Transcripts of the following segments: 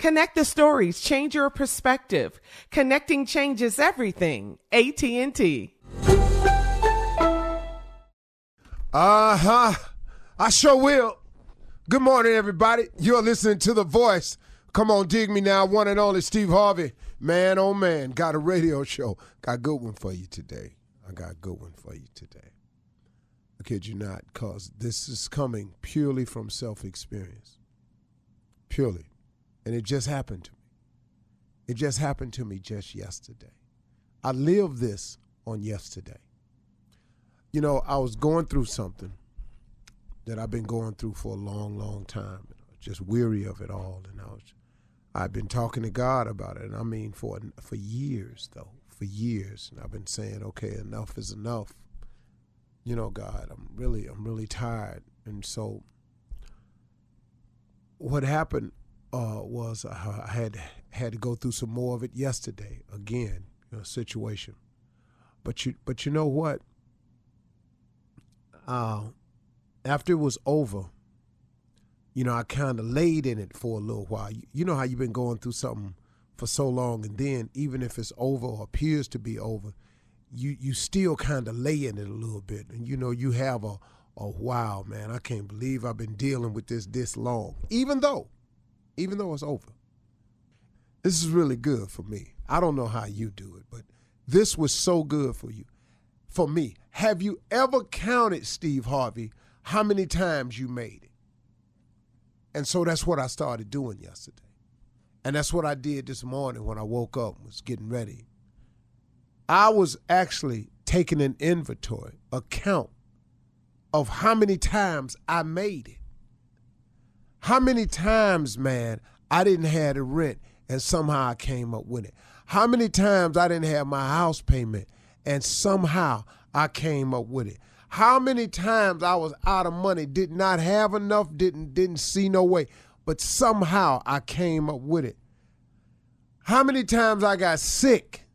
Connect the stories, change your perspective. Connecting changes everything. AT&T. Uh-huh. I sure will. Good morning, everybody. You're listening to The Voice. Come on, dig me now. One and only Steve Harvey. Man, oh man, got a radio show. Got a good one for you today. I got a good one for you today. I kid you not, because this is coming purely from self-experience. Purely. And it just happened to me. It just happened to me just yesterday. I lived this on yesterday. You know, I was going through something that I've been going through for a long, long time. Just weary of it all, and I was, I've been talking to God about it. And I mean, for for years though, for years, and I've been saying, okay, enough is enough. You know, God, I'm really, I'm really tired, and so what happened uh, was I had had to go through some more of it yesterday again, you know, situation. But you, but you know what? Uh, after it was over, you know, I kind of laid in it for a little while. You, you know how you've been going through something for so long, and then even if it's over or appears to be over, you you still kind of lay in it a little bit, and you know you have a a wow, man, I can't believe I've been dealing with this this long, even though even though it's over. This is really good for me. I don't know how you do it, but this was so good for you. For me, have you ever counted, Steve Harvey, how many times you made it? And so that's what I started doing yesterday. And that's what I did this morning when I woke up and was getting ready. I was actually taking an inventory, a count of how many times I made it. How many times, man, I didn't have the rent and somehow I came up with it? How many times I didn't have my house payment and somehow I came up with it? How many times I was out of money, did not have enough, didn't didn't see no way, but somehow I came up with it. How many times I got sick,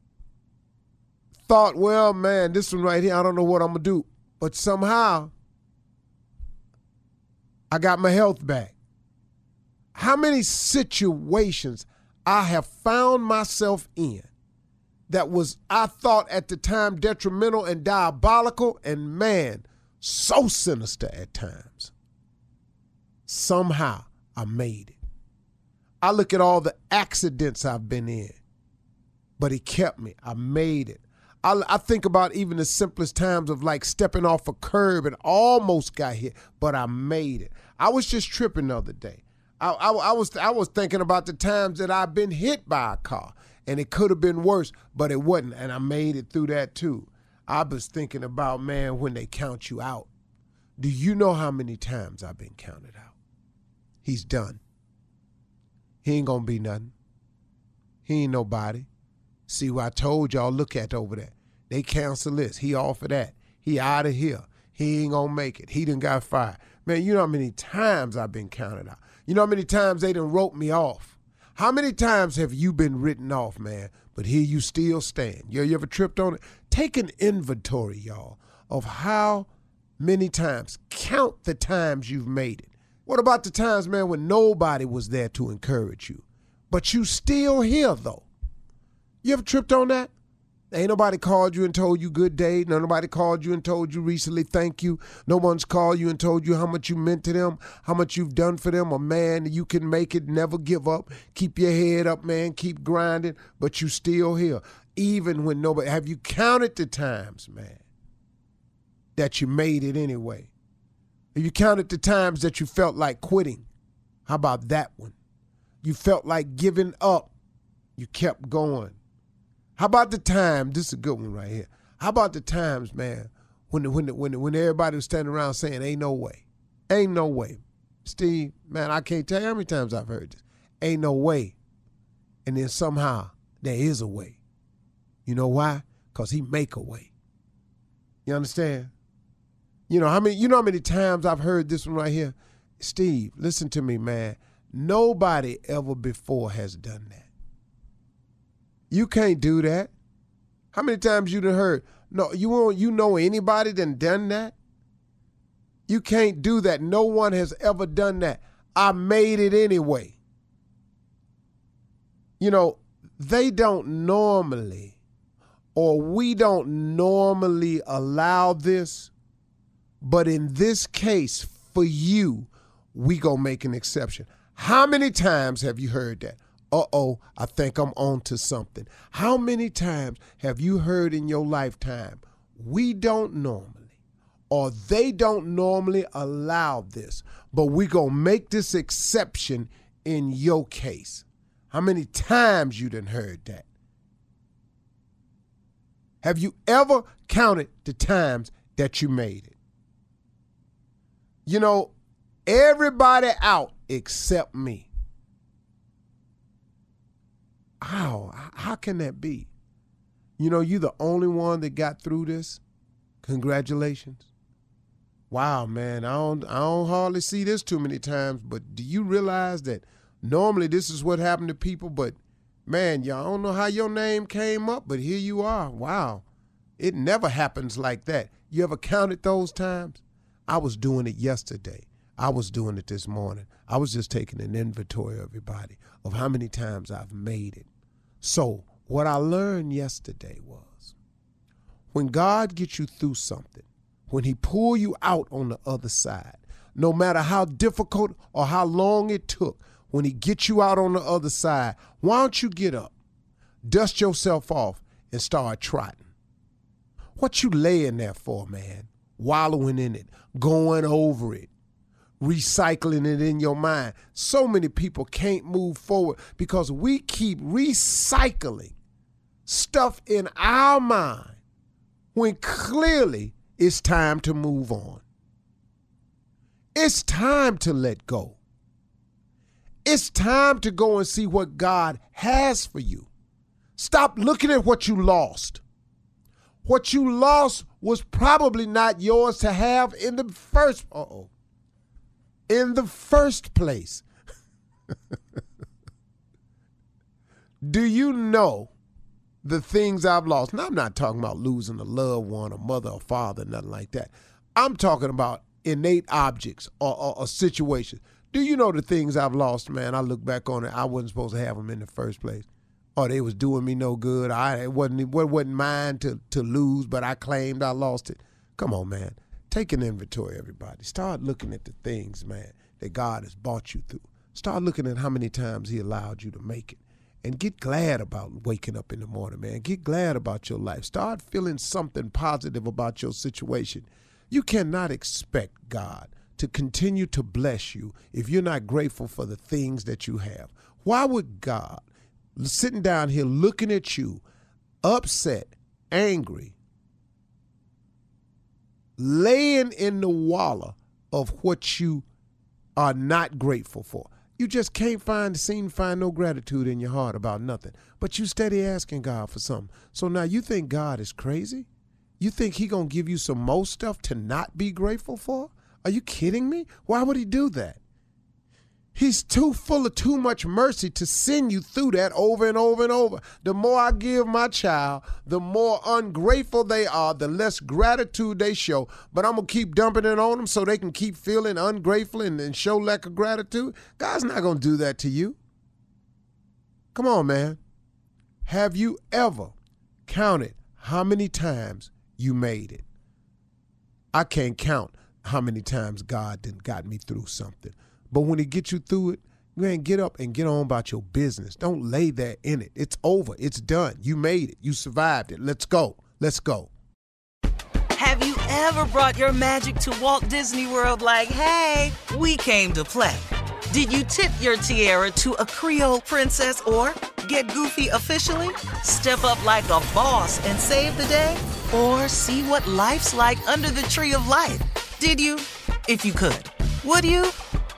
thought, well, man, this one right here, I don't know what I'm gonna do, but somehow I got my health back. How many situations I have found myself in that was, I thought at the time, detrimental and diabolical, and man, so sinister at times. Somehow I made it. I look at all the accidents I've been in, but He kept me. I made it. I, I, think about even the simplest times of like stepping off a curb and almost got hit, but I made it. I was just tripping the other day. I, I, I was I was thinking about the times that I've been hit by a car, and it could have been worse, but it wasn't, and I made it through that too. I was thinking about man when they count you out. Do you know how many times I've been counted out? He's done. He ain't gonna be nothing. He ain't nobody. See what I told y'all, look at over there. They cancel this. He offered that. He out of here. He ain't gonna make it. He done got fired. Man, you know how many times I've been counted out. You know how many times they done wrote me off. How many times have you been written off, man? But here you still stand. You, you ever tripped on it? Take an inventory, y'all, of how many times. Count the times you've made it. What about the times, man, when nobody was there to encourage you? But you still here, though. You ever tripped on that? Ain't nobody called you and told you good day. No nobody called you and told you recently thank you. No one's called you and told you how much you meant to them, how much you've done for them. A man, you can make it, never give up. Keep your head up, man. Keep grinding, but you still here. Even when nobody have you counted the times, man, that you made it anyway? Have you counted the times that you felt like quitting? How about that one? You felt like giving up. You kept going. How about the time? This is a good one right here. How about the times, man, when when when when everybody was standing around saying, "Ain't no way, ain't no way." Steve, man, I can't tell you how many times I've heard this. Ain't no way, and then somehow there is a way. You know why? Cause he make a way. You understand? You know how many? You know how many times I've heard this one right here. Steve, listen to me, man. Nobody ever before has done that. You can't do that. How many times you done heard? No, you won't. You know anybody done done that? You can't do that. No one has ever done that. I made it anyway. You know, they don't normally, or we don't normally allow this, but in this case, for you, we gonna make an exception. How many times have you heard that? Uh oh, I think I'm on to something. How many times have you heard in your lifetime, we don't normally, or they don't normally allow this, but we going to make this exception in your case? How many times you done heard that? Have you ever counted the times that you made it? You know, everybody out except me. How how can that be? You know, you the only one that got through this. Congratulations. Wow, man, I don't I don't hardly see this too many times, but do you realize that normally this is what happened to people, but man, y'all don't know how your name came up, but here you are. Wow. It never happens like that. You ever counted those times? I was doing it yesterday. I was doing it this morning. I was just taking an inventory of everybody of how many times I've made it. So, what I learned yesterday was when God gets you through something, when he pull you out on the other side, no matter how difficult or how long it took, when he gets you out on the other side, why don't you get up, dust yourself off, and start trotting? What you laying there for, man? Wallowing in it, going over it, recycling it in your mind. So many people can't move forward because we keep recycling stuff in our mind when clearly it's time to move on. It's time to let go. It's time to go and see what God has for you. Stop looking at what you lost. What you lost was probably not yours to have in the first. Uh oh in the first place. Do you know the things I've lost? Now, I'm not talking about losing a loved one, a mother, a father, nothing like that. I'm talking about innate objects or, or, or situations. Do you know the things I've lost, man? I look back on it. I wasn't supposed to have them in the first place. Or they was doing me no good. I it wasn't it wasn't mine to to lose, but I claimed I lost it. Come on, man. Take an inventory, everybody. Start looking at the things, man, that God has brought you through. Start looking at how many times He allowed you to make it. And get glad about waking up in the morning, man. Get glad about your life. Start feeling something positive about your situation. You cannot expect God to continue to bless you if you're not grateful for the things that you have. Why would God, sitting down here looking at you, upset, angry, laying in the wallow of what you are not grateful for? You just can't find, seem find no gratitude in your heart about nothing. But you steady asking God for something. So now you think God is crazy? You think he gonna give you some more stuff to not be grateful for? Are you kidding me? Why would he do that? He's too full of too much mercy to send you through that over and over and over. The more I give my child, the more ungrateful they are, the less gratitude they show. But I'm going to keep dumping it on them so they can keep feeling ungrateful and, and show lack of gratitude. God's not going to do that to you. Come on, man. Have you ever counted how many times you made it? I can't count how many times God did got me through something. But when he gets you through it, man, get up and get on about your business. Don't lay there in it. It's over. It's done. You made it. You survived it. Let's go. Let's go. Have you ever brought your magic to Walt Disney World like, hey, we came to play? Did you tip your tiara to a Creole princess or get goofy officially? Step up like a boss and save the day? Or see what life's like under the tree of life? Did you? If you could. Would you?